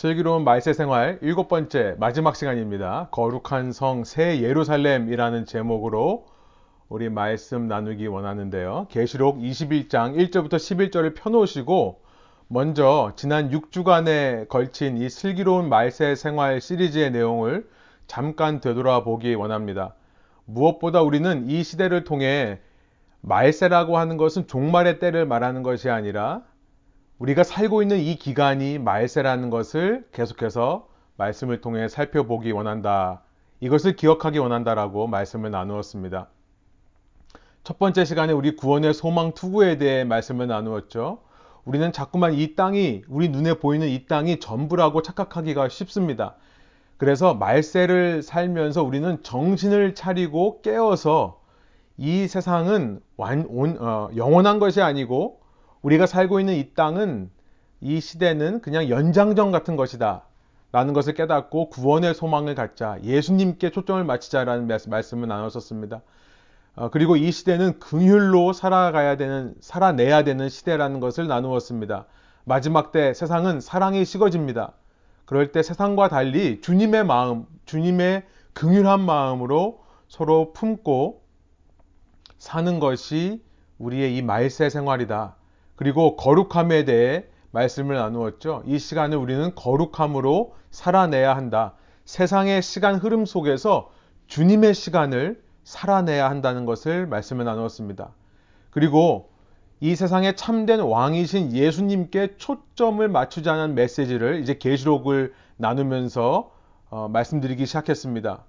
슬기로운 말세 생활 일곱 번째 마지막 시간입니다. 거룩한 성 새 예루살렘이라는 제목으로 우리 말씀 나누기 원하는데요. 계시록 21장 1절부터 11절을 펴놓으시고 먼저 지난 6주간에 걸친 이 슬기로운 말세 생활 시리즈의 내용을 잠깐 되돌아보기 원합니다. 무엇보다 우리는 이 시대를 통해 말세라고 하는 것은 종말의 때를 말하는 것이 아니라 우리가 살고 있는 이 기간이 말세라는 것을 계속해서 말씀을 통해 살펴보기 원한다. 이것을 기억하기 원한다라고 말씀을 나누었습니다. 첫 번째 시간에 우리 구원의 소망 투구에 대해 말씀을 나누었죠. 우리는 자꾸만 이 땅이 우리 눈에 보이는 이 땅이 전부라고 착각하기가 쉽습니다. 그래서 말세를 살면서 우리는 정신을 차리고 깨어서 이 세상은 완, 온, 어, 영원한 것이 아니고 우리가 살고 있는 이 땅은 이 시대는 그냥 연장전 같은 것이다. 라는 것을 깨닫고 구원의 소망을 갖자. 예수님께 초점을 맞추자라는 말씀을 나눴었습니다. 어, 그리고 이 시대는 긍휼로 살아가야 되는, 살아내야 되는 시대라는 것을 나누었습니다. 마지막 때 세상은 사랑이 식어집니다. 그럴 때 세상과 달리 주님의 마음, 주님의 긍휼한 마음으로 서로 품고 사는 것이 우리의 이 말세 생활이다. 그리고 거룩함에 대해 말씀을 나누었죠. 이 시간을 우리는 거룩함으로 살아내야 한다. 세상의 시간 흐름 속에서 주님의 시간을 살아내야 한다는 것을 말씀을 나누었습니다. 그리고 이 세상의 참된 왕이신 예수님께 초점을 맞추자는 메시지를 이제 계시록을 나누면서 어, 말씀드리기 시작했습니다.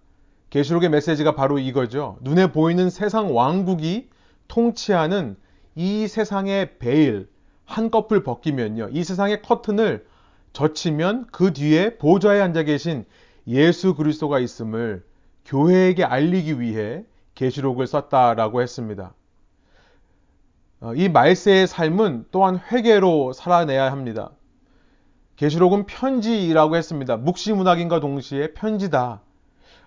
계시록의 메시지가 바로 이거죠. 눈에 보이는 세상 왕국이 통치하는 이 세상의 베일 한꺼풀 벗기면요. 이 세상의 커튼을 젖히면 그 뒤에 보좌에 앉아 계신 예수 그리스도가 있음을 교회에게 알리기 위해 계시록을 썼다라고 했습니다. 어, 이 말세의 삶은 또한 회개로 살아내야 합니다. 계시록은 편지라고 했습니다. 묵시문학인과 동시에 편지다.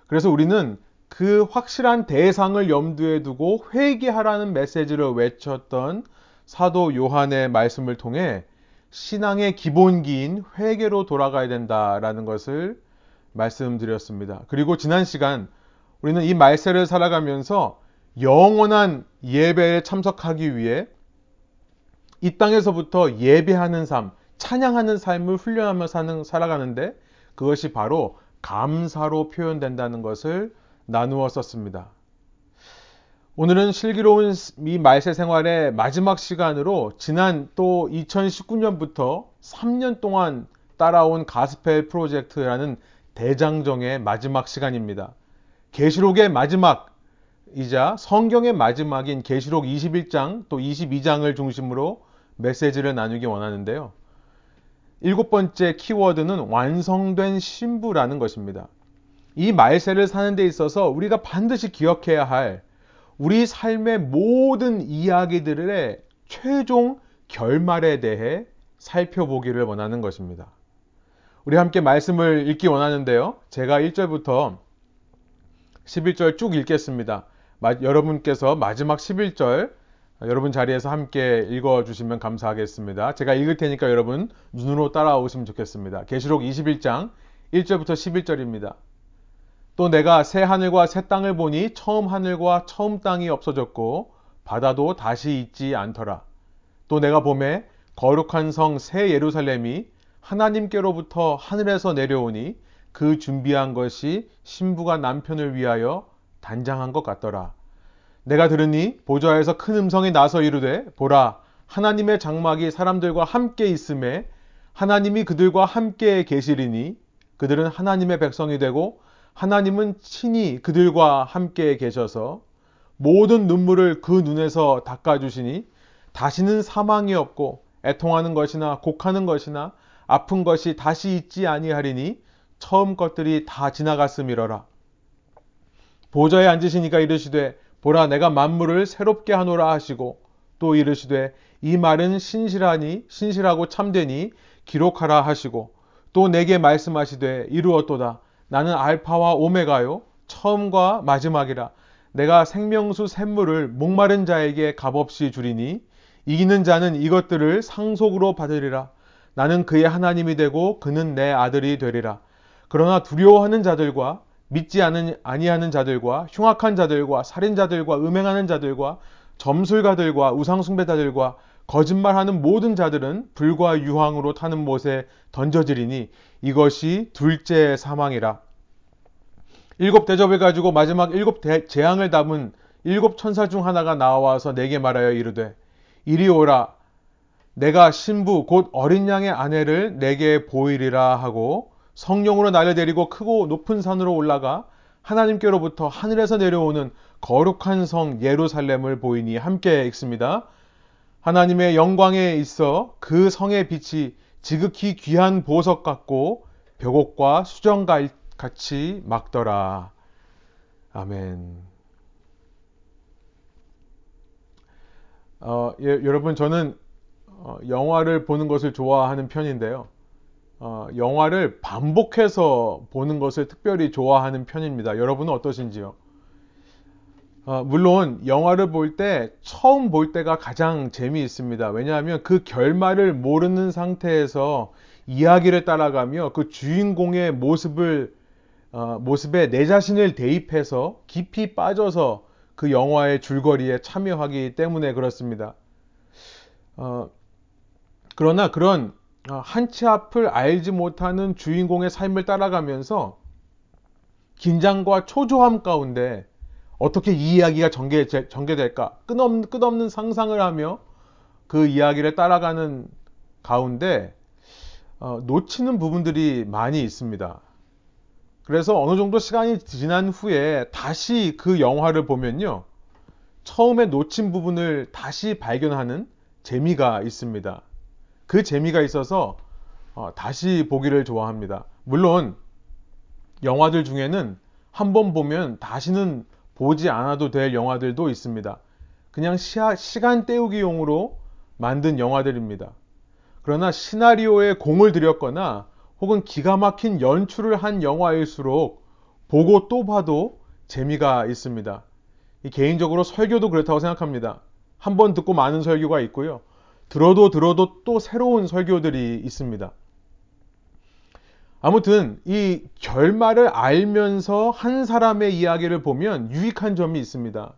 그래서 우리는 그 확실한 대상을 염두에 두고 회개하라는 메시지를 외쳤던 사도 요한의 말씀을 통해 신앙의 기본기인 회개로 돌아가야 된다라는 것을 말씀드렸습니다. 그리고 지난 시간 우리는 이 말세를 살아가면서 영원한 예배에 참석하기 위해 이 땅에서부터 예배하는 삶, 찬양하는 삶을 훈련하며 사는, 살아가는데 그것이 바로 감사로 표현된다는 것을 나누었었습니다. 오늘은 슬기로운 이 말세 생활의 마지막 시간으로 지난 또 2019년부터 3년 동안 따라온 가스펠 프로젝트라는 대장정의 마지막 시간입니다. 계시록의 마지막이자 성경의 마지막인 계시록 21장 또 22장을 중심으로 메시지를 나누기 원하는데요. 일곱 번째 키워드는 완성된 신부라는 것입니다. 이 말세를 사는 데 있어서 우리가 반드시 기억해야 할 우리 삶의 모든 이야기들의 최종 결말에 대해 살펴보기를 원하는 것입니다. 우리 함께 말씀을 읽기 원하는데요. 제가 1절부터 11절 쭉 읽겠습니다. 여러분께서 마지막 11절 여러분 자리에서 함께 읽어 주시면 감사하겠습니다. 제가 읽을 테니까 여러분 눈으로 따라오시면 좋겠습니다. 계시록 21장 1절부터 11절입니다. 또 내가 새 하늘과 새 땅을 보니 처음 하늘과 처음 땅이 없어졌고 바다도 다시 있지 않더라. 또 내가 봄에 거룩한 성 새 예루살렘이 하나님께로부터 하늘에서 내려오니 그 준비한 것이 신부가 남편을 위하여 단장한 것 같더라. 내가 들으니 보좌에서 큰 음성이 나서 이르되 보라 하나님의 장막이 사람들과 함께 있음에 하나님이 그들과 함께 계시리니 그들은 하나님의 백성이 되고 하나님은 친히 그들과 함께 계셔서 모든 눈물을 그 눈에서 닦아주시니 다시는 사망이 없고 애통하는 것이나 곡하는 것이나 아픈 것이 다시 있지 아니하리니 처음 것들이 다 지나갔음이러라. 보좌에 앉으시니까 이르시되 보라 내가 만물을 새롭게 하노라 하시고 또 이르시되 이 말은 신실하니 신실하고 참되니 기록하라 하시고 또 내게 말씀하시되 이루었도다 나는 알파와 오메가요 처음과 마지막이라 내가 생명수 샘물을 목마른 자에게 값없이 주리니 이기는 자는 이것들을 상속으로 받으리라 나는 그의 하나님이 되고 그는 내 아들이 되리라. 그러나 두려워하는 자들과 믿지 않은, 아니하는 자들과 흉악한 자들과 살인자들과 음행하는 자들과 점술가들과 우상숭배자들과 거짓말하는 모든 자들은 불과 유황으로 타는 못에 던져지리니 이것이 둘째 사망이라. 일곱 대접을 가지고 마지막 일곱 대, 재앙을 담은 일곱 천사 중 하나가 나와서 내게 말하여 이르되 이리 오라 내가 신부 곧 어린 양의 아내를 내게 보이리라 하고 성령으로 나를 데리고 크고 높은 산으로 올라가 하나님께로부터 하늘에서 내려오는 거룩한 성 예루살렘을 보이니 함께 읽습니다. 하나님의 영광에 있어 그 성의 빛이 지극히 귀한 보석 같고 벽옥과 수정 같이 막더라. 아멘. 어, 예, 여러분 저는 어, 영화를 보는 것을 좋아하는 편인데요. 어, 영화를 반복해서 보는 것을 특별히 좋아하는 편입니다. 여러분은 어떠신지요? 어, 물론 영화를 볼 때 처음 볼 때가 가장 재미있습니다. 왜냐하면 그 결말을 모르는 상태에서 이야기를 따라가며 그 주인공의 모습을 어, 모습에 내 자신을 대입해서 깊이 빠져서 그 영화의 줄거리에 참여하기 때문에 그렇습니다. 어, 그러나 그런 어, 한치 앞을 알지 못하는 주인공의 삶을 따라가면서 긴장과 초조함 가운데 어떻게 이 이야기가 전개, 전개될까? 끝없는, 끝없는 상상을 하며 그 이야기를 따라가는 가운데 어, 놓치는 부분들이 많이 있습니다. 그래서 어느 정도 시간이 지난 후에 다시 그 영화를 보면요. 처음에 놓친 부분을 다시 발견하는 재미가 있습니다. 그 재미가 있어서 어, 다시 보기를 좋아합니다. 물론 영화들 중에는 한 번 보면 다시는 보지 않아도 될 영화들도 있습니다. 그냥 시하, 시간 때우기용으로 만든 영화들입니다. 그러나 시나리오에 공을 들였거나 혹은 기가 막힌 연출을 한 영화일수록 보고 또 봐도 재미가 있습니다. 개인적으로 설교도 그렇다고 생각합니다. 한 번 듣고 많은 설교가 있고요. 들어도 들어도 또 새로운 설교들이 있습니다. 아무튼 이 결말을 알면서 한 사람의 이야기를 보면 유익한 점이 있습니다.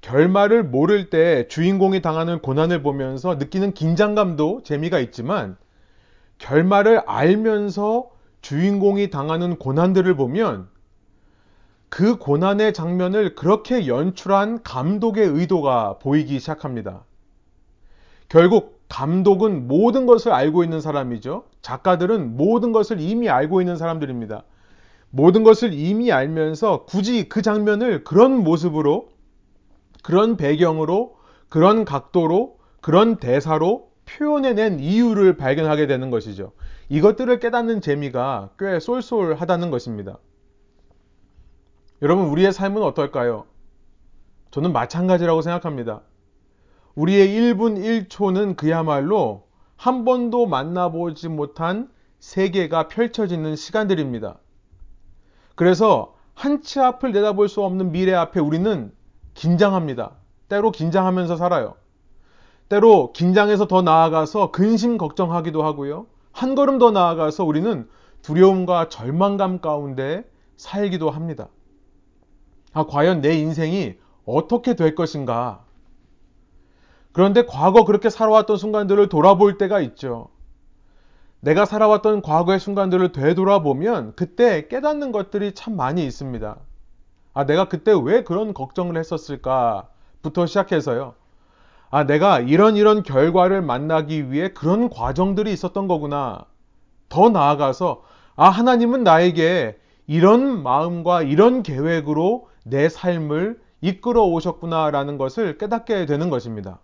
결말을 모를 때 주인공이 당하는 고난을 보면서 느끼는 긴장감도 재미가 있지만 결말을 알면서 주인공이 당하는 고난들을 보면 그 고난의 장면을 그렇게 연출한 감독의 의도가 보이기 시작합니다. 결국 감독은 모든 것을 알고 있는 사람이죠. 작가들은 모든 것을 이미 알고 있는 사람들입니다. 모든 것을 이미 알면서 굳이 그 장면을 그런 모습으로, 그런 배경으로, 그런 각도로, 그런 대사로 표현해낸 이유를 발견하게 되는 것이죠. 이것들을 깨닫는 재미가 꽤 쏠쏠하다는 것입니다. 여러분, 우리의 삶은 어떨까요? 저는 마찬가지라고 생각합니다. 우리의 1분 1초는 그야말로 한 번도 만나보지 못한 세계가 펼쳐지는 시간들입니다. 그래서 한치 앞을 내다볼 수 없는 미래 앞에 우리는 긴장합니다. 때로 긴장하면서 살아요. 때로 긴장해서 더 나아가서 근심 걱정하기도 하고요. 한 걸음 더 나아가서 우리는 두려움과 절망감 가운데 살기도 합니다. 아, 과연 내 인생이 어떻게 될 것인가? 그런데 과거 그렇게 살아왔던 순간들을 돌아볼 때가 있죠. 내가 살아왔던 과거의 순간들을 되돌아보면 그때 깨닫는 것들이 참 많이 있습니다. 아, 내가 그때 왜 그런 걱정을 했었을까부터 시작해서요. 아, 내가 이런 이런 결과를 만나기 위해 그런 과정들이 있었던 거구나. 더 나아가서, 아, 하나님은 나에게 이런 마음과 이런 계획으로 내 삶을 이끌어 오셨구나라는 것을 깨닫게 되는 것입니다.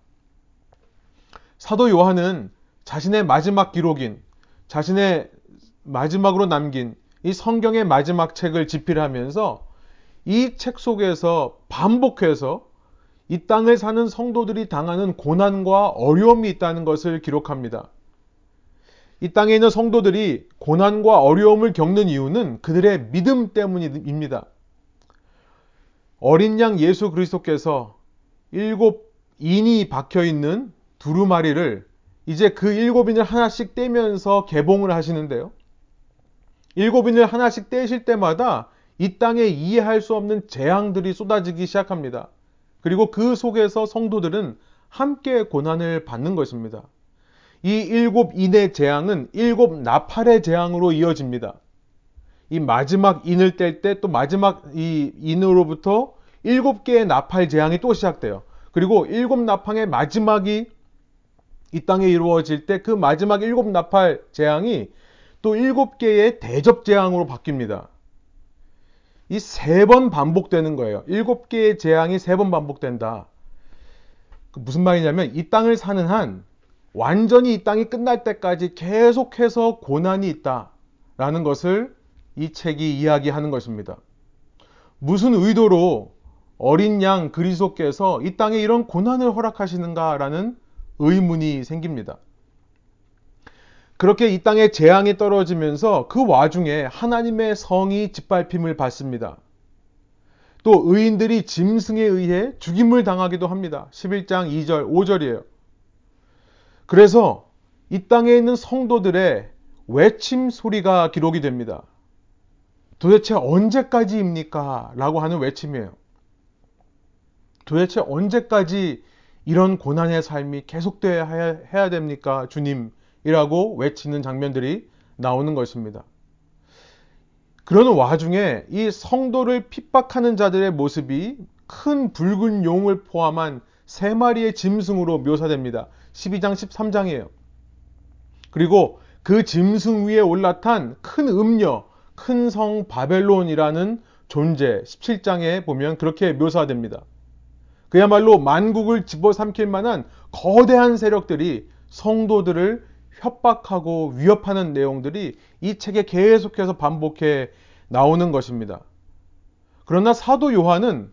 사도 요한은 자신의 마지막 기록인 자신의 마지막으로 남긴 이 성경의 마지막 책을 집필하면서 이 책 속에서 반복해서 이 땅을 사는 성도들이 당하는 고난과 어려움이 있다는 것을 기록합니다. 이 땅에 있는 성도들이 고난과 어려움을 겪는 이유는 그들의 믿음 때문입니다. 어린 양 예수 그리스도께서 일곱 인이 박혀 있는 두루마리를 이제 그 일곱 인을 하나씩 떼면서 개봉을 하시는데요. 일곱 인을 하나씩 떼실 때마다 이 땅에 이해할 수 없는 재앙들이 쏟아지기 시작합니다. 그리고 그 속에서 성도들은 함께 고난을 받는 것입니다. 이 일곱 인의 재앙은 일곱 나팔의 재앙으로 이어집니다. 이 마지막 인을 뗄 때 또 마지막 이 인으로부터 일곱 개의 나팔 재앙이 또 시작돼요. 그리고 일곱 나팔의 마지막이 이 땅에 이루어질 때 그 마지막 일곱 나팔 재앙이 또 일곱 개의 대접 재앙으로 바뀝니다. 이 세 번 반복되는 거예요. 일곱 개의 재앙이 세 번 반복된다. 그 무슨 말이냐면 이 땅을 사는 한 완전히 이 땅이 끝날 때까지 계속해서 고난이 있다라는 것을 이 책이 이야기하는 것입니다. 무슨 의도로 어린 양 그리스도께서 이 땅에 이런 고난을 허락하시는가라는 의문이 생깁니다. 그렇게 이 땅에 재앙이 떨어지면서 그 와중에 하나님의 성이 짓밟힘을 받습니다. 또 의인들이 짐승에 의해 죽임을 당하기도 합니다. 11장 2절, 5절이에요. 그래서 이 땅에 있는 성도들의 외침 소리가 기록이 됩니다. 도대체 언제까지입니까? 라고 하는 외침이에요. 도대체 언제까지 이런 고난의 삶이 계속돼야 해야 됩니까? 주님. 이라고 외치는 장면들이 나오는 것입니다. 그러는 와중에 이 성도를 핍박하는 자들의 모습이 큰 붉은 용을 포함한 세 마리의 짐승으로 묘사됩니다. 12장 13장이에요. 그리고 그 짐승 위에 올라탄 큰 음녀, 큰 성 바벨론이라는 존재 17장에 보면 그렇게 묘사됩니다. 그야말로 만국을 집어삼킬 만한 거대한 세력들이 성도들을 협박하고 위협하는 내용들이 이 책에 계속해서 반복해 나오는 것입니다. 그러나 사도 요한은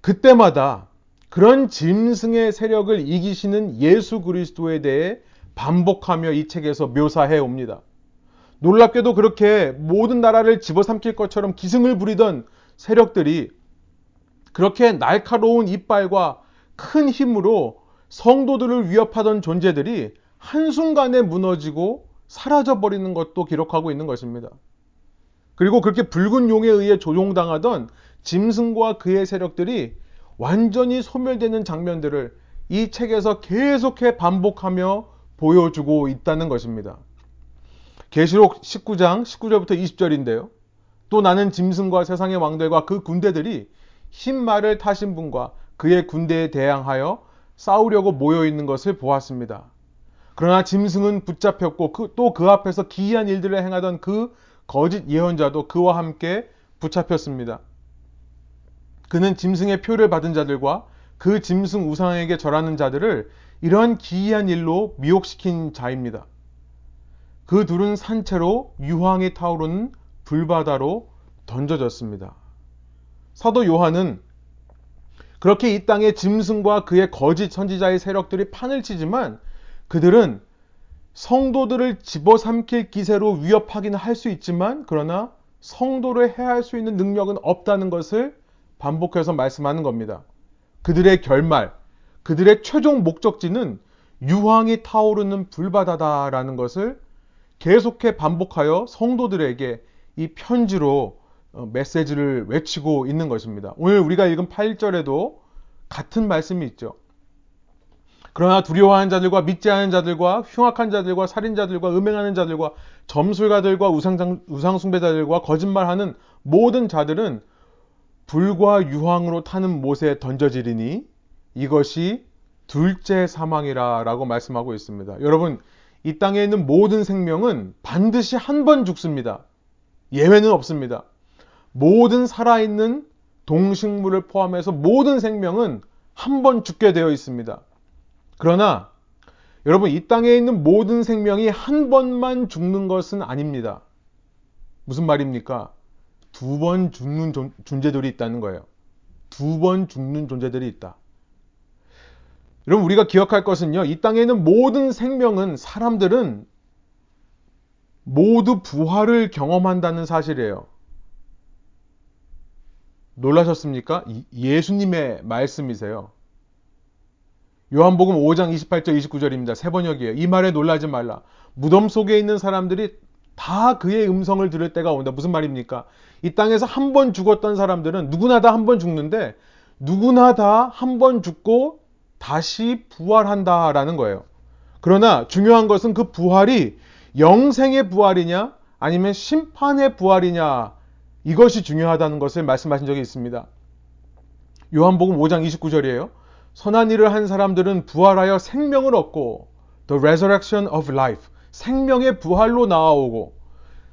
그때마다 그런 짐승의 세력을 이기시는 예수 그리스도에 대해 반복하며 이 책에서 묘사해 옵니다. 놀랍게도 그렇게 모든 나라를 집어삼킬 것처럼 기승을 부리던 세력들이 그렇게 날카로운 이빨과 큰 힘으로 성도들을 위협하던 존재들이 한순간에 무너지고 사라져버리는 것도 기록하고 있는 것입니다. 그리고 그렇게 붉은 용에 의해 조종당하던 짐승과 그의 세력들이 완전히 소멸되는 장면들을 이 책에서 계속해 반복하며 보여주고 있다는 것입니다. 계시록 19장 19절부터 20절인데요. 또 나는 짐승과 세상의 왕들과 그 군대들이 흰 말을 타신 분과 그의 군대에 대항하여 싸우려고 모여 있는 것을 보았습니다. 그러나 짐승은 붙잡혔고 그, 또그 앞에서 기이한 일들을 행하던 그 거짓 예언자도 그와 함께 붙잡혔습니다. 그는 짐승의 표를 받은 자들과 그 짐승 우상에게 절하는 자들을 이러한 기이한 일로 미혹시킨 자입니다. 그 둘은 산채로 유황이 타오르는 불바다로 던져졌습니다. 사도 요한은 그렇게 이 땅에 짐승과 그의 거짓 선지자의 세력들이 판을 치지만 그들은 성도들을 집어삼킬 기세로 위협하기는 할 수 있지만 그러나 성도를 해할 수 있는 능력은 없다는 것을 반복해서 말씀하는 겁니다. 그들의 결말, 그들의 최종 목적지는 유황이 타오르는 불바다다라는 것을 계속해 반복하여 성도들에게 이 편지로 어, 메시지를 외치고 있는 것입니다. 오늘 우리가 읽은 8절에도 같은 말씀이 있죠. 그러나 두려워하는 자들과 믿지 않은 자들과 흉악한 자들과 살인자들과 음행하는 자들과 점술가들과 우상, 우상숭배자들과 거짓말하는 모든 자들은 불과 유황으로 타는 못에 던져지리니 이것이 둘째 사망이라 라고 말씀하고 있습니다. 여러분, 이 땅에 있는 모든 생명은 반드시 한 번 죽습니다. 예외는 없습니다. 모든 살아있는 동식물을 포함해서 모든 생명은 한 번 죽게 되어 있습니다. 그러나 여러분 이 땅에 있는 모든 생명이 한 번만 죽는 것은 아닙니다. 무슨 말입니까? 두 번 죽는 존재들이 있다는 거예요. 두 번 죽는 존재들이 있다. 여러분 우리가 기억할 것은요. 이 땅에 있는 모든 생명은 사람들은 모두 부활을 경험한다는 사실이에요. 놀라셨습니까? 예수님의 말씀이세요. 요한복음 5장 28절 29절입니다. 세 번역이에요. 이 말에 놀라지 말라. 무덤 속에 있는 사람들이 다 그의 음성을 들을 때가 온다. 무슨 말입니까? 이 땅에서 한 번 죽었던 사람들은 누구나 다 한 번 죽는데 누구나 다 한 번 죽고 다시 부활한다라는 거예요. 그러나 중요한 것은 그 부활이 영생의 부활이냐 아니면 심판의 부활이냐 이것이 중요하다는 것을 말씀하신 적이 있습니다. 요한복음 5장 29절이에요. 선한 일을 한 사람들은 부활하여 생명을 얻고 the resurrection of life 생명의 부활로 나아오고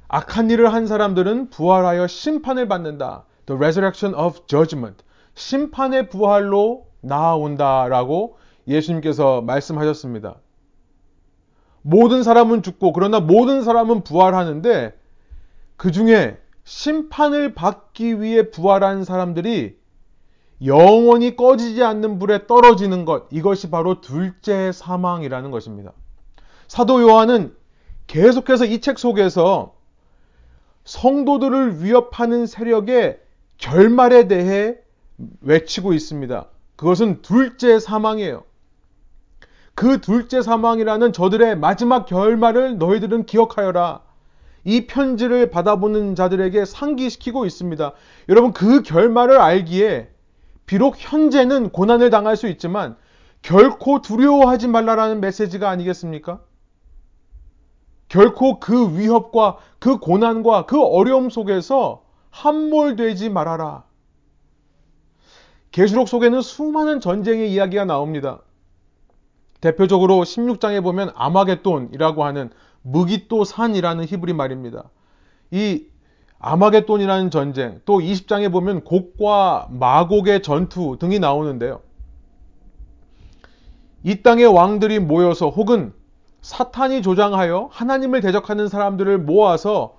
악한 일을 한 사람들은 부활하여 심판을 받는다. the resurrection of judgment 심판의 부활로 나아온다라고 예수님께서 말씀하셨습니다. 모든 사람은 죽고 그러나 모든 사람은 부활하는데 그 중에 심판을 받기 위해 부활한 사람들이 영원히 꺼지지 않는 불에 떨어지는 것, 이것이 바로 둘째 사망이라는 것입니다. 사도 요한은 계속해서 이 책 속에서 성도들을 위협하는 세력의 결말에 대해 외치고 있습니다. 그것은 둘째 사망이에요. 그 둘째 사망이라는 저들의 마지막 결말을 너희들은 기억하여라. 이 편지를 받아보는 자들에게 상기시키고 있습니다. 여러분, 그 결말을 알기에 비록 현재는 고난을 당할 수 있지만 결코 두려워하지 말라라는 메시지가 아니겠습니까? 결코 그 위협과 그 고난과 그 어려움 속에서 함몰되지 말아라. 계시록 속에는 수많은 전쟁의 이야기가 나옵니다. 대표적으로 16장에 보면 아마겟돈이라고 하는 무기또 산이라는 히브리 말입니다. 이 아마겟돈이라는 전쟁, 또 20장에 보면 곡과 마곡의 전투 등이 나오는데요. 이 땅의 왕들이 모여서 혹은 사탄이 조장하여 하나님을 대적하는 사람들을 모아서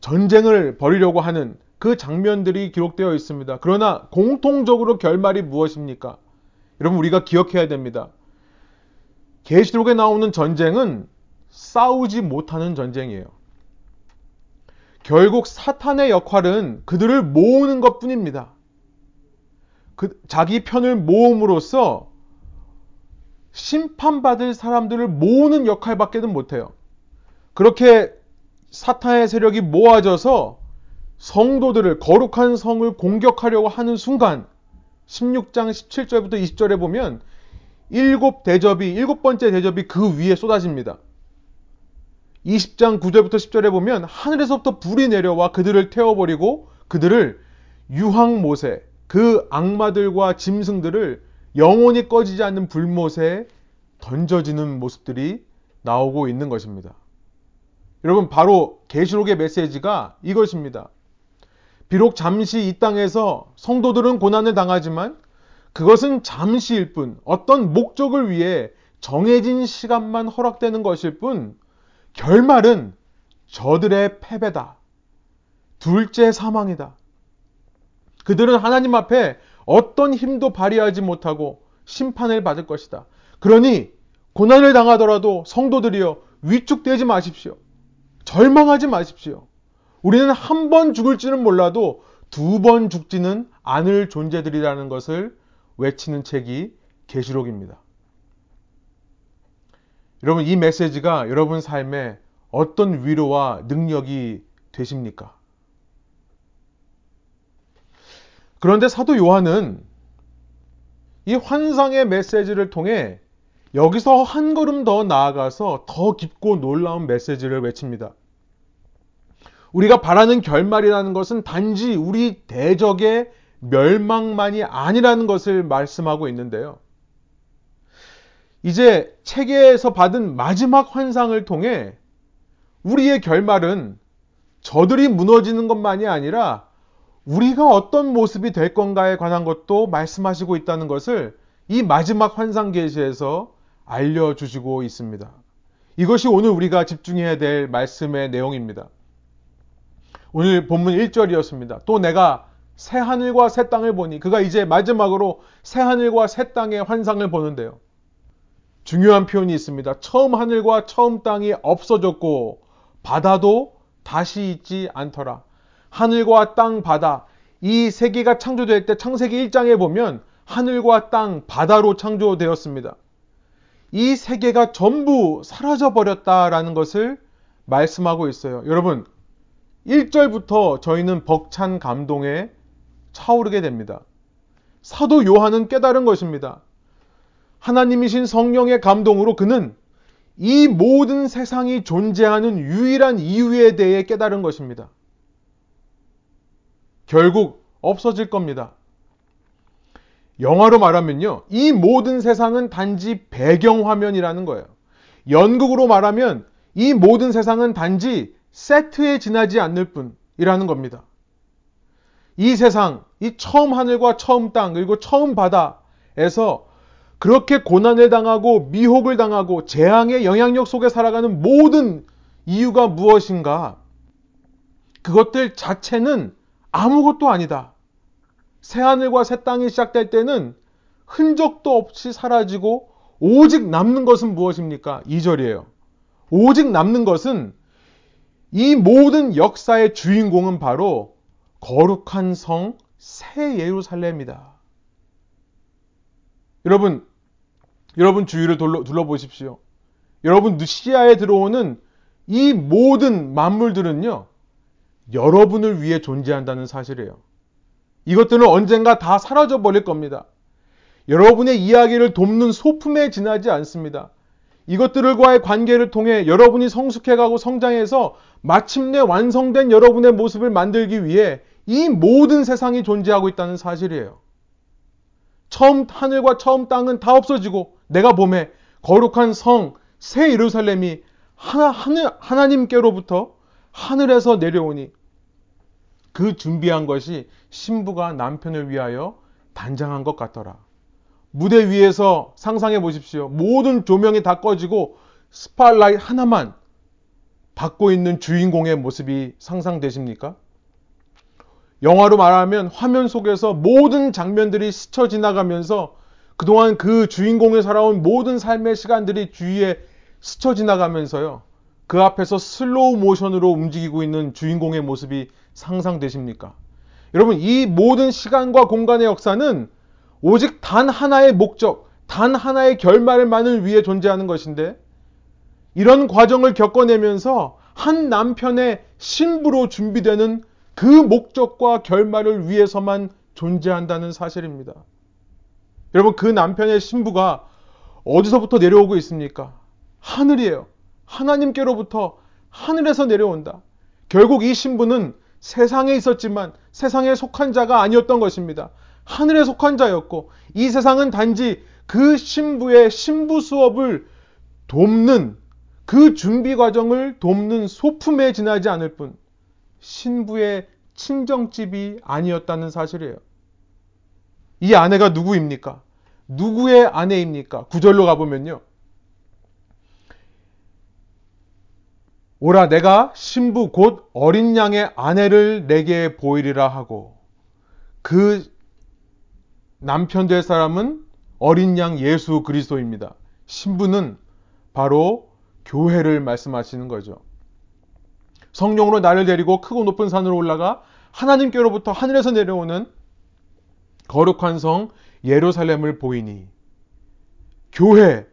전쟁을 벌이려고 하는 그 장면들이 기록되어 있습니다. 그러나 공통적으로 결말이 무엇입니까? 여러분 우리가 기억해야 됩니다. 계시록에 나오는 전쟁은 싸우지 못하는 전쟁이에요. 결국 사탄의 역할은 그들을 모으는 것 뿐입니다. 그, 자기 편을 모음으로써 심판받을 사람들을 모으는 역할밖에는 못해요. 그렇게 사탄의 세력이 모아져서 성도들을 거룩한 성을 공격하려고 하는 순간 16장 17절부터 20절에 보면 일곱 대접이 일곱 번째 대접이 그 위에 쏟아집니다. 20장 9절부터 10절에 보면 하늘에서부터 불이 내려와 그들을 태워버리고 그들을 유황 못에 그 악마들과 짐승들을 영원히 꺼지지 않는 불못에 던져지는 모습들이 나오고 있는 것입니다. 여러분 바로 계시록의 메시지가 이것입니다. 비록 잠시 이 땅에서 성도들은 고난을 당하지만 그것은 잠시일 뿐 어떤 목적을 위해 정해진 시간만 허락되는 것일 뿐 결말은 저들의 패배다. 둘째 사망이다. 그들은 하나님 앞에 어떤 힘도 발휘하지 못하고 심판을 받을 것이다. 그러니 고난을 당하더라도 성도들이여 위축되지 마십시오. 절망하지 마십시오. 우리는 한 번 죽을지는 몰라도 두 번 죽지는 않을 존재들이라는 것을 외치는 책이 계시록입니다. 여러분 이 메시지가 여러분 삶에 어떤 위로와 능력이 되십니까? 그런데 사도 요한은 이 환상의 메시지를 통해 여기서 한 걸음 더 나아가서 더 깊고 놀라운 메시지를 외칩니다. 우리가 바라는 결말이라는 것은 단지 우리 대적의 멸망만이 아니라는 것을 말씀하고 있는데요. 이제 체계에서 받은 마지막 환상을 통해 우리의 결말은 저들이 무너지는 것만이 아니라 우리가 어떤 모습이 될 건가에 관한 것도 말씀하시고 있다는 것을 이 마지막 환상 계시에서 알려주시고 있습니다. 이것이 오늘 우리가 집중해야 될 말씀의 내용입니다. 오늘 본문 1절이었습니다. 또 내가 새 하늘과 새 땅을 보니 그가 이제 마지막으로 새 하늘과 새 땅의 환상을 보는데요. 중요한 표현이 있습니다. 처음 하늘과 처음 땅이 없어졌고 바다도 다시 있지 않더라. 하늘과 땅, 바다 이 세계가 창조될 때 창세기 1장에 보면 하늘과 땅, 바다로 창조되었습니다. 이 세계가 전부 사라져 버렸다라는 것을 말씀하고 있어요. 여러분, 1절부터 저희는 벅찬 감동에 차오르게 됩니다. 사도 요한은 깨달은 것입니다. 하나님이신 성령의 감동으로 그는 이 모든 세상이 존재하는 유일한 이유에 대해 깨달은 것입니다. 결국 없어질 겁니다. 영화로 말하면요. 이 모든 세상은 단지 배경화면이라는 거예요. 연극으로 말하면 이 모든 세상은 단지 세트에 지나지 않을 뿐이라는 겁니다. 이 세상, 이 처음 하늘과 처음 땅, 그리고 처음 바다에서 그렇게 고난을 당하고 미혹을 당하고 재앙의 영향력 속에 살아가는 모든 이유가 무엇인가? 그것들 자체는 아무것도 아니다. 새하늘과 새 땅이 시작될 때는 흔적도 없이 사라지고 오직 남는 것은 무엇입니까? 2절이에요. 오직 남는 것은 이 모든 역사의 주인공은 바로 거룩한 성 새 예루살렘이다. 여러분, 여러분 주위를 둘러, 둘러보십시오. 여러분 시야에 들어오는 이 모든 만물들은요, 여러분을 위해 존재한다는 사실이에요. 이것들은 언젠가 다 사라져 버릴 겁니다. 여러분의 이야기를 돕는 소품에 지나지 않습니다. 이것들과의 관계를 통해 여러분이 성숙해가고 성장해서 마침내 완성된 여러분의 모습을 만들기 위해 이 모든 세상이 존재하고 있다는 사실이에요. 처음 하늘과 처음 땅은 다 없어지고 내가 봄에 거룩한 성, 새 예루살렘이 하나, 하늘, 하나님께로부터 하늘에서 내려오니 그 준비한 것이 신부가 남편을 위하여 단장한 것 같더라. 무대 위에서 상상해 보십시오. 모든 조명이 다 꺼지고 스포트라이트 하나만 받고 있는 주인공의 모습이 상상되십니까? 영화로 말하면 화면 속에서 모든 장면들이 스쳐 지나가면서 그동안 그 주인공이 살아온 모든 삶의 시간들이 주위에 스쳐 지나가면서요. 그 앞에서 슬로우 모션으로 움직이고 있는 주인공의 모습이 상상되십니까? 여러분, 이 모든 시간과 공간의 역사는 오직 단 하나의 목적, 단 하나의 결말만을 위해 존재하는 것인데, 이런 과정을 겪어내면서 한 남편의 신부로 준비되는 그 목적과 결말을 위해서만 존재한다는 사실입니다. 여러분, 그 남편의 신부가 어디서부터 내려오고 있습니까? 하늘이에요. 하나님께로부터 하늘에서 내려온다. 결국 이 신부는 세상에 있었지만 세상에 속한 자가 아니었던 것입니다. 하늘에 속한 자였고 이 세상은 단지 그 신부의 신부 수업을 돕는 그 준비 과정을 돕는 소품에 지나지 않을 뿐 신부의 친정집이 아니었다는 사실이에요. 이 아내가 누구입니까? 누구의 아내입니까? 구절로 가보면요. 오라 내가 신부 곧 어린 양의 아내를 내게 보이리라 하고 그 남편 될 사람은 어린 양 예수 그리스도입니다. 신부는 바로 교회를 말씀하시는 거죠. 성령으로 나를 데리고 크고 높은 산으로 올라가 하나님께로부터 하늘에서 내려오는 거룩한 성 예루살렘을 보이니 교회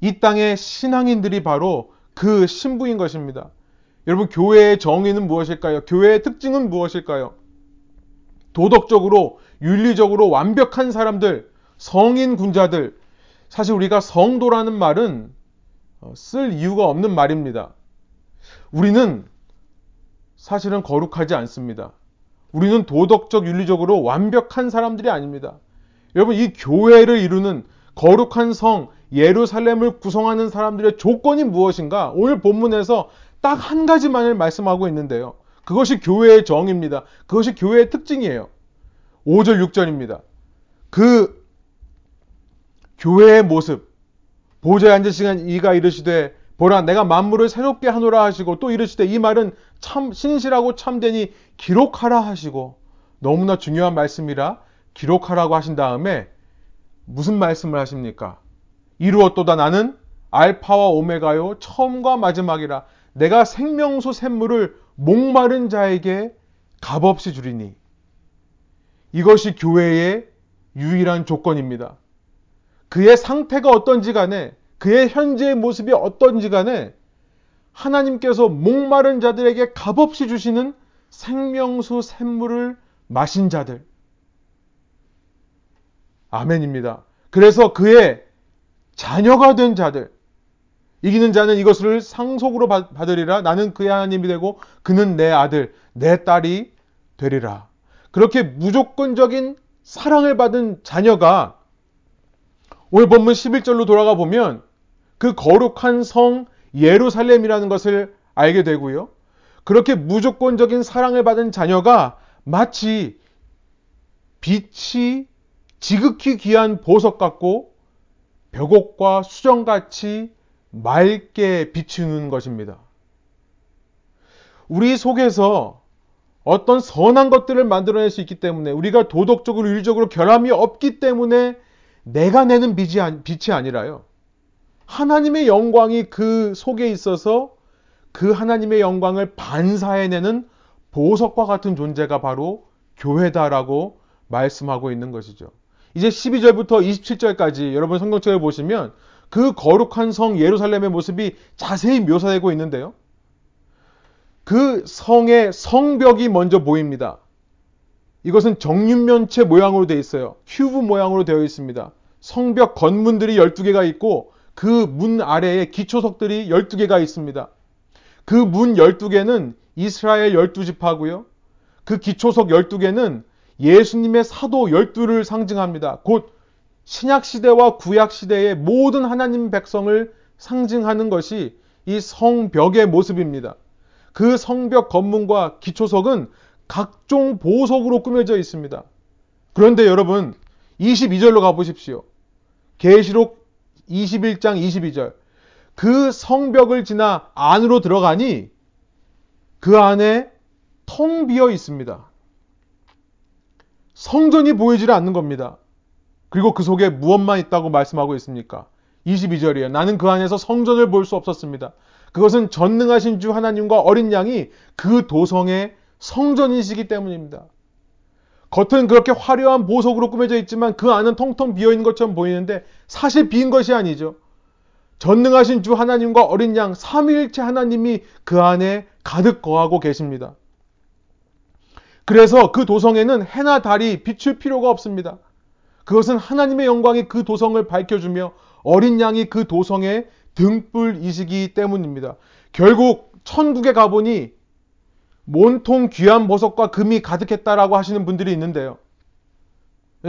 이 땅의 신앙인들이 바로 그 신부인 것입니다. 여러분, 교회의 정의는 무엇일까요? 교회의 특징은 무엇일까요? 도덕적으로, 윤리적으로 완벽한 사람들, 성인 군자들. 사실 우리가 성도라는 말은 어, 쓸 이유가 없는 말입니다. 우리는 사실은 거룩하지 않습니다. 우리는 도덕적, 윤리적으로 완벽한 사람들이 아닙니다. 여러분, 이 교회를 이루는 거룩한 성, 예루살렘을 구성하는 사람들의 조건이 무엇인가? 오늘 본문에서 딱 한 가지만을 말씀하고 있는데요. 그것이 교회의 정입니다. 그것이 교회의 특징이에요. 5절, 6절입니다. 그 교회의 모습, 보좌에 앉으시간 이가 이르시되 보라 내가 만물을 새롭게 하노라 하시고 또 이르시되 이 말은 참 신실하고 참되니 기록하라 하시고 너무나 중요한 말씀이라 기록하라고 하신 다음에 무슨 말씀을 하십니까? 이루었도다 나는 알파와 오메가요 처음과 마지막이라 내가 생명수 샘물을 목마른 자에게 값없이 주리니 이것이 교회의 유일한 조건입니다. 그의 상태가 어떤지 간에 그의 현재의 모습이 어떤지 간에 하나님께서 목마른 자들에게 값없이 주시는 생명수 샘물을 마신 자들. 아멘입니다. 그래서 그의 자녀가 된 자들. 이기는 자는 이것을 상속으로 받으리라. 나는 그의 하나님이 되고 그는 내 아들, 내 딸이 되리라. 그렇게 무조건적인 사랑을 받은 자녀가 오늘 본문 11절로 돌아가 보면 그 거룩한 성 예루살렘이라는 것을 알게 되고요. 그렇게 무조건적인 사랑을 받은 자녀가 마치 빛이 지극히 귀한 보석 같고 벽옥과 수정같이 맑게 비추는 것입니다. 우리 속에서 어떤 선한 것들을 만들어낼 수 있기 때문에 우리가 도덕적으로 윤리적으로 결함이 없기 때문에 내가 내는 빛이, 아니라요. 하나님의 영광이 그 속에 있어서 그 하나님의 영광을 반사해내는 보석과 같은 존재가 바로 교회다라고 말씀하고 있는 것이죠. 이제 12절부터 27절까지 여러분 성경책을 보시면 그 거룩한 성 예루살렘의 모습이 자세히 묘사되고 있는데요. 그 성의 성벽이 먼저 보입니다. 이것은 정육면체 모양으로 되어 있어요. 큐브 모양으로 되어 있습니다. 성벽 건문들이 12개가 있고 그 문 아래에 기초석들이 12개가 있습니다. 그 문 12개는 이스라엘 12지파고요. 그 기초석 12개는 예수님의 사도 12를 상징합니다. 곧 신약 시대와 구약 시대의 모든 하나님 백성을 상징하는 것이 이 성벽의 모습입니다. 그 성벽 건문과 기초석은 각종 보석으로 꾸며져 있습니다. 그런데 여러분 22절로 가보십시오. 계시록 21장 22절. 그 성벽을 지나 안으로 들어가니 그 안에 텅 비어 있습니다. 성전이 보이질 않는 겁니다. 그리고 그 속에 무엇만 있다고 말씀하고 있습니까? 22절이에요. 나는 그 안에서 성전을 볼 수 없었습니다. 그것은 전능하신 주 하나님과 어린 양이 그 도성의 성전이시기 때문입니다. 겉은 그렇게 화려한 보석으로 꾸며져 있지만 그 안은 텅텅 비어 있는 것처럼 보이는데 사실 빈 것이 아니죠. 전능하신 주 하나님과 어린 양 삼위일체 하나님이 그 안에 가득 거하고 계십니다. 그래서 그 도성에는 해나 달이 비출 필요가 없습니다. 그것은 하나님의 영광이 그 도성을 밝혀주며 어린 양이 그 도성의 등불이시기 때문입니다. 결국 천국에 가보니 온통 귀한 보석과 금이 가득했다라고 하시는 분들이 있는데요.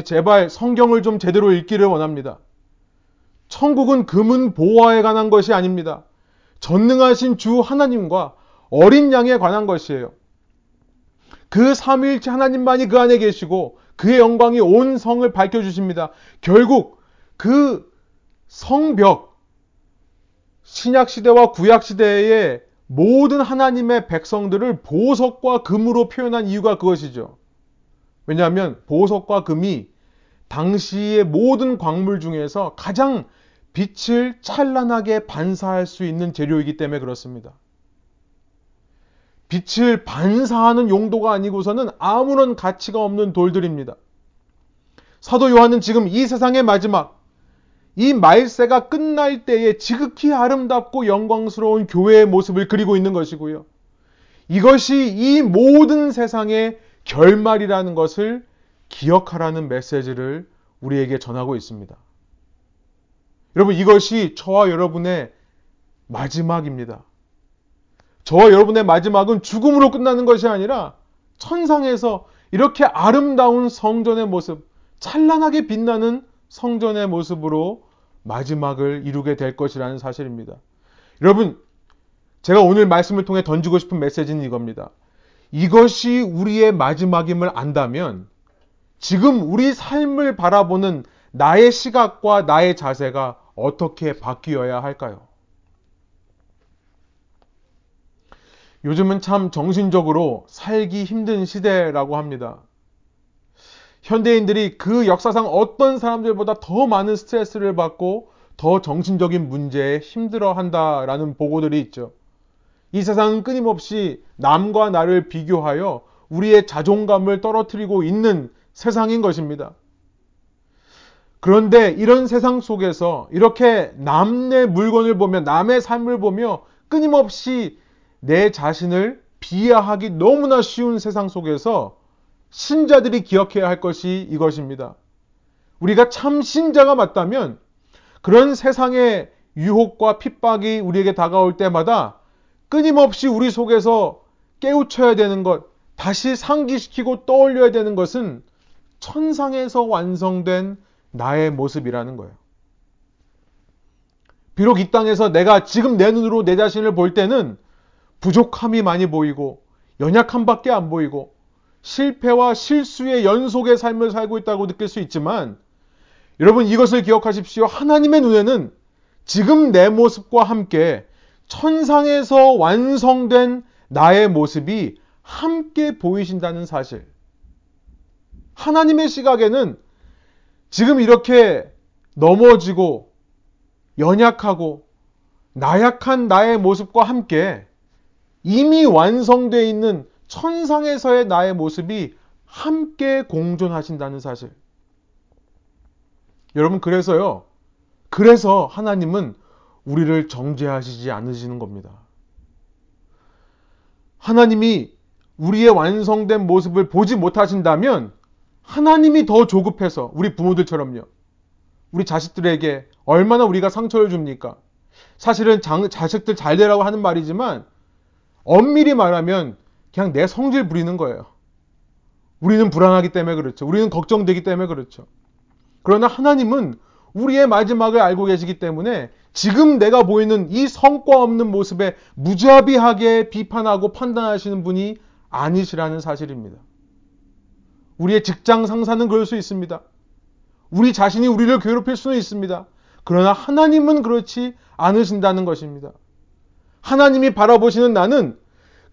제발 성경을 좀 제대로 읽기를 원합니다. 천국은 금은 보화에 관한 것이 아닙니다. 전능하신 주 하나님과 어린 양에 관한 것이에요. 그 삼위일체 하나님만이 그 안에 계시고 그의 영광이 온 성을 밝혀 주십니다. 결국 그 성벽, 신약 시대와 구약 시대의 모든 하나님의 백성들을 보석과 금으로 표현한 이유가 그것이죠. 왜냐하면 보석과 금이 당시의 모든 광물 중에서 가장 빛을 찬란하게 반사할 수 있는 재료이기 때문에 그렇습니다. 빛을 반사하는 용도가 아니고서는 아무런 가치가 없는 돌들입니다. 사도 요한은 지금 이 세상의 마지막, 이 말세가 끝날 때에 지극히 아름답고 영광스러운 교회의 모습을 그리고 있는 것이고요. 이것이 이 모든 세상의 결말이라는 것을 기억하라는 메시지를 우리에게 전하고 있습니다. 여러분, 이것이 저와 여러분의 마지막입니다. 저와 여러분의 마지막은 죽음으로 끝나는 것이 아니라 천상에서 이렇게 아름다운 성전의 모습, 찬란하게 빛나는 성전의 모습으로 마지막을 이루게 될 것이라는 사실입니다. 여러분, 제가 오늘 말씀을 통해 던지고 싶은 메시지는 이겁니다. 이것이 우리의 마지막임을 안다면 지금 우리 삶을 바라보는 나의 시각과 나의 자세가 어떻게 바뀌어야 할까요? 요즘은 참 정신적으로 살기 힘든 시대라고 합니다. 현대인들이 그 역사상 어떤 사람들보다 더 많은 스트레스를 받고 더 정신적인 문제에 힘들어 한다라는 보고들이 있죠. 이 세상은 끊임없이 남과 나를 비교하여 우리의 자존감을 떨어뜨리고 있는 세상인 것입니다. 그런데 이런 세상 속에서 이렇게 남의 물건을 보며 남의 삶을 보며 끊임없이 내 자신을 비하하기 너무나 쉬운 세상 속에서 신자들이 기억해야 할 것이 이것입니다. 우리가 참 신자가 맞다면 그런 세상의 유혹과 핍박이 우리에게 다가올 때마다 끊임없이 우리 속에서 깨우쳐야 되는 것, 다시 상기시키고 떠올려야 되는 것은 천상에서 완성된 나의 모습이라는 거예요. 비록 이 땅에서 내가 지금 내 눈으로 내 자신을 볼 때는 부족함이 많이 보이고 연약함밖에 안 보이고 실패와 실수의 연속의 삶을 살고 있다고 느낄 수 있지만 여러분 이것을 기억하십시오. 하나님의 눈에는 지금 내 모습과 함께 천상에서 완성된 나의 모습이 함께 보이신다는 사실. 하나님의 시각에는 지금 이렇게 넘어지고 연약하고 나약한 나의 모습과 함께 이미 완성되어 있는 천상에서의 나의 모습이 함께 공존하신다는 사실. 여러분, 그래서요. 그래서 하나님은 우리를 정죄하시지 않으시는 겁니다. 하나님이 우리의 완성된 모습을 보지 못하신다면 하나님이 더 조급해서 우리 부모들처럼요. 우리 자식들에게 얼마나 우리가 상처를 줍니까? 사실은 장, 자식들 잘 되라고 하는 말이지만 엄밀히 말하면 그냥 내 성질 부리는 거예요. 우리는 불안하기 때문에 그렇죠. 우리는 걱정되기 때문에 그렇죠. 그러나 하나님은 우리의 마지막을 알고 계시기 때문에 지금 내가 보이는 이 성과 없는 모습에 무자비하게 비판하고 판단하시는 분이 아니시라는 사실입니다. 우리의 직장 상사는 그럴 수 있습니다. 우리 자신이 우리를 괴롭힐 수는 있습니다. 그러나 하나님은 그렇지 않으신다는 것입니다. 하나님이 바라보시는 나는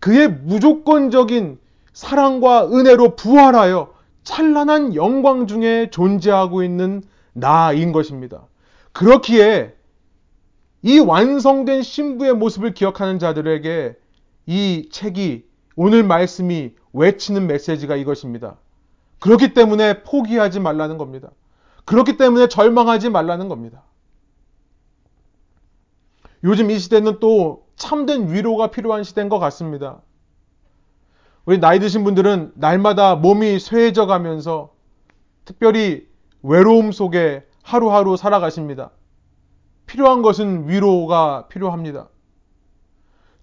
그의 무조건적인 사랑과 은혜로 부활하여 찬란한 영광 중에 존재하고 있는 나인 것입니다. 그렇기에 이 완성된 신부의 모습을 기억하는 자들에게 이 책이 오늘 말씀이 외치는 메시지가 이것입니다. 그렇기 때문에 포기하지 말라는 겁니다. 그렇기 때문에 절망하지 말라는 겁니다. 요즘 이 시대는 또 참된 위로가 필요한 시대인 것 같습니다. 우리 나이 드신 분들은 날마다 몸이 쇠해져 가면서 특별히 외로움 속에 하루하루 살아가십니다. 필요한 것은 위로가 필요합니다.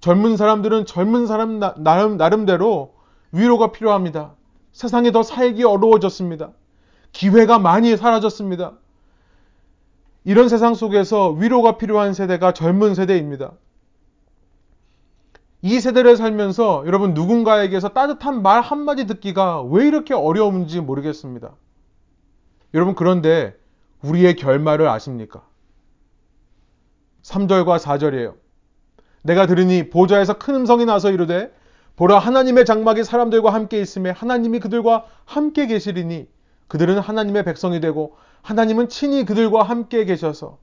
젊은 사람들은 젊은 사람 나름, 나름대로 위로가 필요합니다. 세상이 더 살기 어려워졌습니다. 기회가 많이 사라졌습니다. 이런 세상 속에서 위로가 필요한 세대가 젊은 세대입니다. 이 세대를 살면서 여러분 누군가에게서 따뜻한 말 한마디 듣기가 왜 이렇게 어려운지 모르겠습니다. 여러분 그런데 우리의 결말을 아십니까? 3절과 4절이에요. 내가 들으니 보좌에서 큰 음성이 나서 이르되 보라 하나님의 장막이 사람들과 함께 있음에 하나님이 그들과 함께 계시리니 그들은 하나님의 백성이 되고 하나님은 친히 그들과 함께 계셔서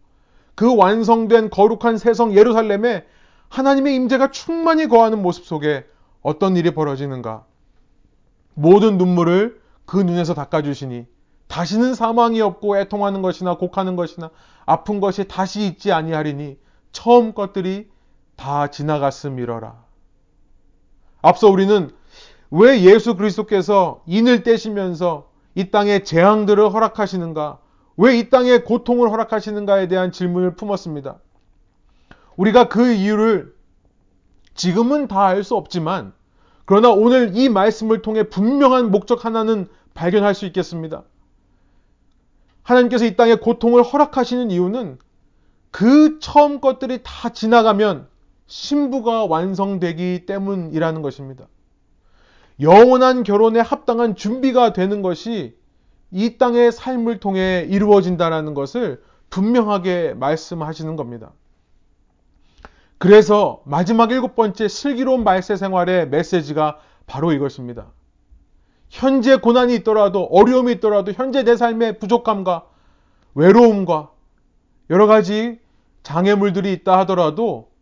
그 완성된 거룩한 세성 예루살렘에 하나님의 임재가 충만히 거하는 모습 속에 어떤 일이 벌어지는가? 모든 눈물을 그 눈에서 닦아주시니 다시는 사망이 없고 애통하는 것이나 곡하는 것이나 아픈 것이 다시 있지 아니하리니 처음 것들이 다 지나갔음이러라. 앞서 우리는 왜 예수 그리스도께서 인을 떼시면서 이 땅에 재앙들을 허락하시는가? 왜 이 땅에 고통을 허락하시는가에 대한 질문을 품었습니다. 우리가 그 이유를 지금은 다 알 수 없지만, 그러나 오늘 이 말씀을 통해 분명한 목적 하나는 발견할 수 있겠습니다. 하나님께서 이 땅에 고통을 허락하시는 이유는 그 처음 것들이 다 지나가면 신부가 완성되기 때문이라는 것입니다. 영원한 결혼에 합당한 준비가 되는 것이 이 땅의 삶을 통해 이루어진다는 것을 분명하게 말씀하시는 겁니다. 그래서 마지막 일곱 번째 슬기로운 말세 생활의 메시지가 바로 이것입니다. 현재 고난이 있더라도 어려움이 있더라도 현재 내 삶의 부족함과 외로움과 여러 가지 장애물들이 있다 하더라도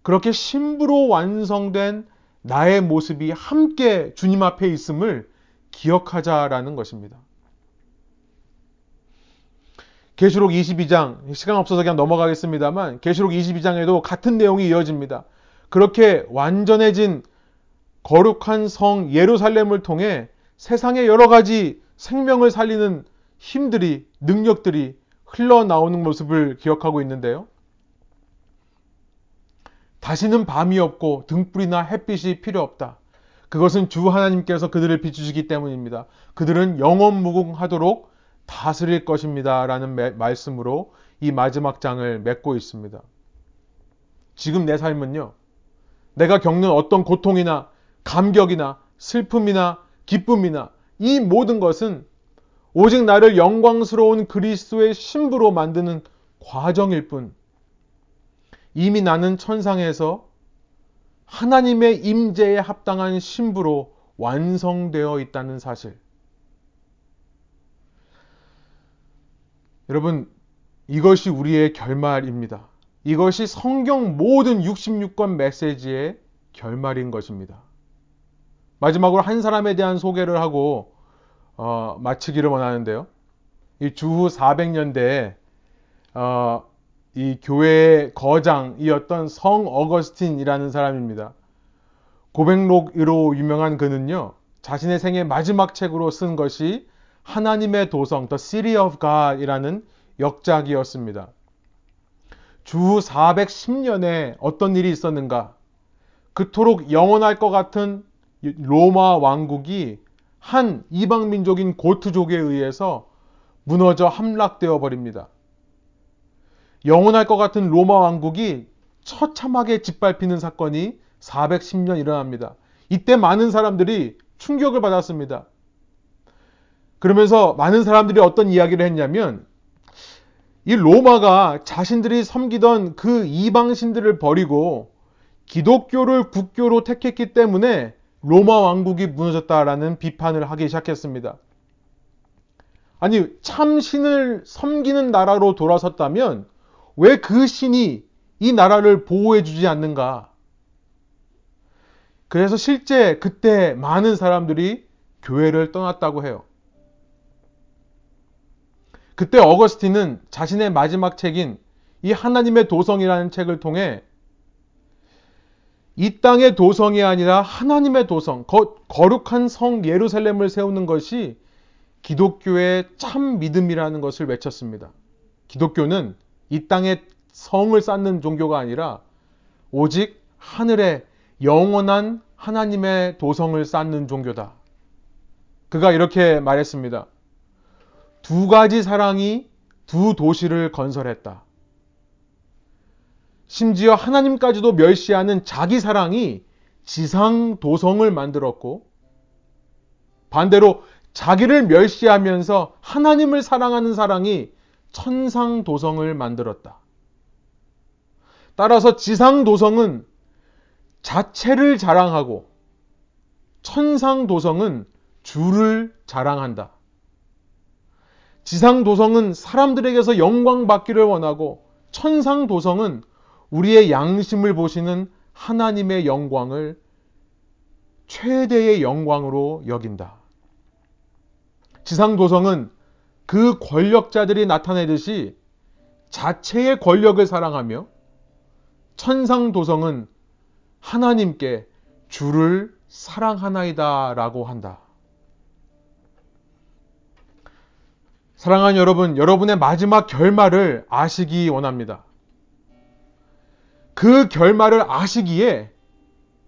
그렇게 신부로 완성된 나의 모습이 함께 주님 앞에 있음을 기억하자라는 것입니다. 계시록 22장 시간 없어서 그냥 넘어가겠습니다만 계시록 22장에도 같은 내용이 이어집니다. 그렇게 완전해진 거룩한 성 예루살렘을 통해 세상의 여러 가지 생명을 살리는 힘들이 능력들이 흘러나오는 모습을 기억하고 있는데요. 다시는 밤이 없고 등불이나 햇빛이 필요 없다. 그것은 주 하나님께서 그들을 비추시기 때문입니다. 그들은 영원 무궁하도록 다스릴 것입니다. 라는 말씀으로 이 마지막 장을 맺고 있습니다. 지금 내 삶은요, 내가 겪는 어떤 고통이나 감격이나 슬픔이나 기쁨이나 이 모든 것은 오직 나를 영광스러운 그리스도의 신부로 만드는 과정일 뿐, 이미 나는 천상에서 하나님의 임재에 합당한 신부로 완성되어 있다는 사실. 여러분, 이것이 우리의 결말입니다. 이것이 성경 모든 66권 메시지의 결말인 것입니다. 마지막으로 한 사람에 대한 소개를 하고 어, 마치기를 원하는데요. 이 주후 400년대에 어, 이 교회의 거장이었던 성 어거스틴이라는 사람입니다. 고백록으로 유명한 그는요, 자신의 생애 마지막 책으로 쓴 것이 하나님의 도성, The City of God이라는 역작이었습니다. 주 410년에 어떤 일이 있었는가? 그토록 영원할 것 같은 로마 왕국이 한 이방 민족인 고트족에 의해서 무너져 함락되어 버립니다. 영원할 것 같은 로마 왕국이 처참하게 짓밟히는 사건이 410년 일어납니다. 이때 많은 사람들이 충격을 받았습니다. 그러면서 많은 사람들이 어떤 이야기를 했냐면 이 로마가 자신들이 섬기던 그 이방신들을 버리고 기독교를 국교로 택했기 때문에 로마 왕국이 무너졌다라는 비판을 하기 시작했습니다. 아니, 참 신을 섬기는 나라로 돌아섰다면 왜 그 신이 이 나라를 보호해 주지 않는가? 그래서 실제 그때 많은 사람들이 교회를 떠났다고 해요. 그때 어거스틴은 자신의 마지막 책인 이 하나님의 도성이라는 책을 통해 이 땅의 도성이 아니라 하나님의 도성, 거, 거룩한 성 예루살렘을 세우는 것이 기독교의 참 믿음이라는 것을 외쳤습니다. 기독교는 이 땅에 성을 쌓는 종교가 아니라 오직 하늘에 영원한 하나님의 도성을 쌓는 종교다. 그가 이렇게 말했습니다. 두 가지 사랑이 두 도시를 건설했다. 심지어 하나님까지도 멸시하는 자기 사랑이 지상 도성을 만들었고 반대로 자기를 멸시하면서 하나님을 사랑하는 사랑이 천상 도성을 만들었다. 따라서 지상 도성은 자체를 자랑하고 천상 도성은 주를 자랑한다. 지상 도성은 사람들에게서 영광 받기를 원하고 천상 도성은 우리의 양심을 보시는 하나님의 영광을 최대의 영광으로 여긴다. 지상 도성은 그 권력자들이 나타내듯이 자체의 권력을 사랑하며 천상 도성은 하나님께 주를 사랑하나이다 라고 한다. 사랑하는 여러분, 여러분의 마지막 결말을 아시기 원합니다. 그 결말을 아시기에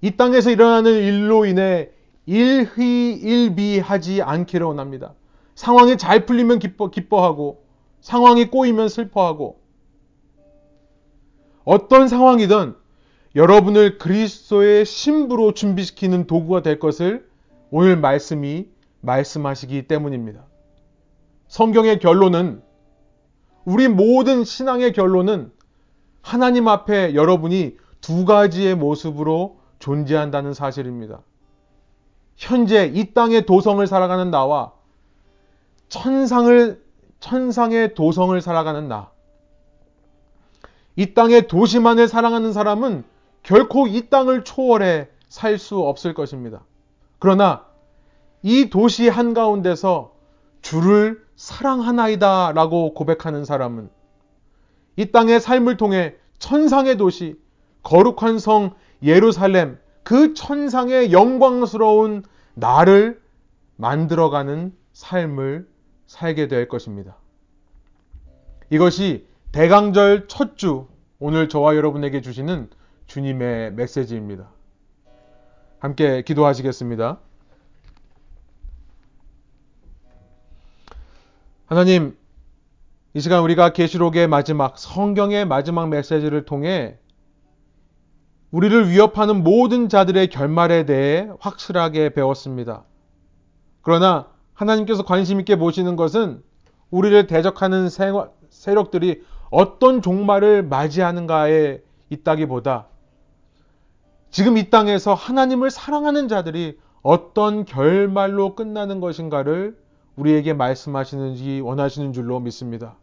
이 땅에서 일어나는 일로 인해 일희일비하지 않기를 원합니다. 상황이 잘 풀리면 기뻐, 기뻐하고, 상황이 꼬이면 슬퍼하고, 어떤 상황이든 여러분을 그리스도의 신부로 준비시키는 도구가 될 것을 오늘 말씀이 말씀하시기 때문입니다. 성경의 결론은 우리 모든 신앙의 결론은 하나님 앞에 여러분이 두 가지의 모습으로 존재한다는 사실입니다. 현재 이 땅의 도성을 살아가는 나와 천상을, 천상의 도성을 살아가는 나. 이 땅의 도시만을 사랑하는 사람은 결코 이 땅을 초월해 살 수 없을 것입니다. 그러나 이 도시 한가운데서 주를 사랑하나이다 라고 고백하는 사람은 이 땅의 삶을 통해 천상의 도시, 거룩한 성 예루살렘, 그 천상의 영광스러운 나를 만들어가는 삶을 살게 될 것입니다. 이것이 대강절 첫 주, 오늘 저와 여러분에게 주시는 주님의 메시지입니다. 함께 기도하시겠습니다. 하나님, 이 시간 우리가 계시록의 마지막 성경의 마지막 메시지를 통해 우리를 위협하는 모든 자들의 결말에 대해 확실하게 배웠습니다. 그러나 하나님께서 관심 있게 보시는 것은 우리를 대적하는 세력들이 어떤 종말을 맞이하는가에 있다기보다 지금 이 땅에서 하나님을 사랑하는 자들이 어떤 결말로 끝나는 것인가를 우리에게 말씀하시는지 원하시는 줄로 믿습니다.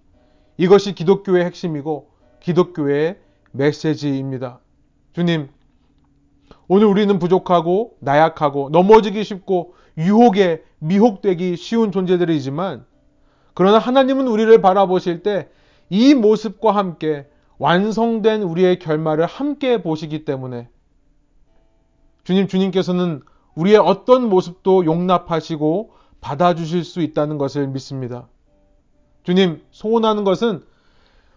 이것이 기독교의 핵심이고 기독교의 메시지입니다. 주님, 오늘 우리는 부족하고 나약하고 넘어지기 쉽고 유혹에 미혹되기 쉬운 존재들이지만 그러나 하나님은 우리를 바라보실 때 이 모습과 함께 완성된 우리의 결말을 함께 보시기 때문에 주님, 주님께서는 우리의 어떤 모습도 용납하시고 받아주실 수 있다는 것을 믿습니다. 주님, 소원하는 것은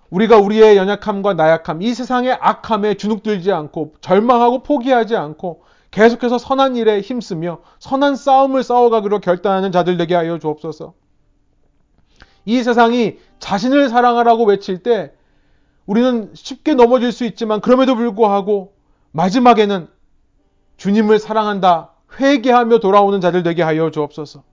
우리가 우리의 연약함과 나약함, 이 세상의 악함에 주눅들지 않고 절망하고 포기하지 않고 계속해서 선한 일에 힘쓰며 선한 싸움을 싸워가기로 결단하는 자들 되게 하여 주옵소서. 이 세상이 자신을 사랑하라고 외칠 때 우리는 쉽게 넘어질 수 있지만 그럼에도 불구하고 마지막에는 주님을 사랑한다 회개하며 돌아오는 자들 되게 하여 주옵소서.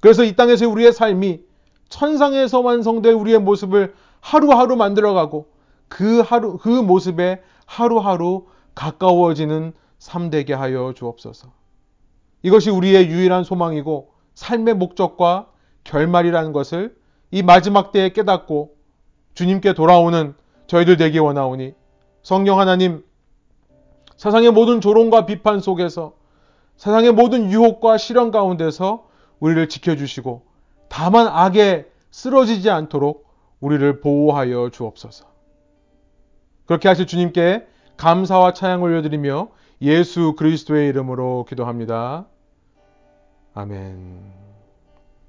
그래서 이 땅에서 우리의 삶이 천상에서 완성될 우리의 모습을 하루하루 만들어가고 그 하루, 그 모습에 하루하루 가까워지는 삶 되게 하여 주옵소서. 이것이 우리의 유일한 소망이고 삶의 목적과 결말이라는 것을 이 마지막 때에 깨닫고 주님께 돌아오는 저희들 되기 원하오니 성령 하나님 세상의 모든 조롱과 비판 속에서 세상의 모든 유혹과 시련 가운데서 우리를 지켜주시고 다만 악에 쓰러지지 않도록 우리를 보호하여 주옵소서. 그렇게 하실 주님께 감사와 찬양 올려드리며 예수 그리스도의 이름으로 기도합니다. 아멘.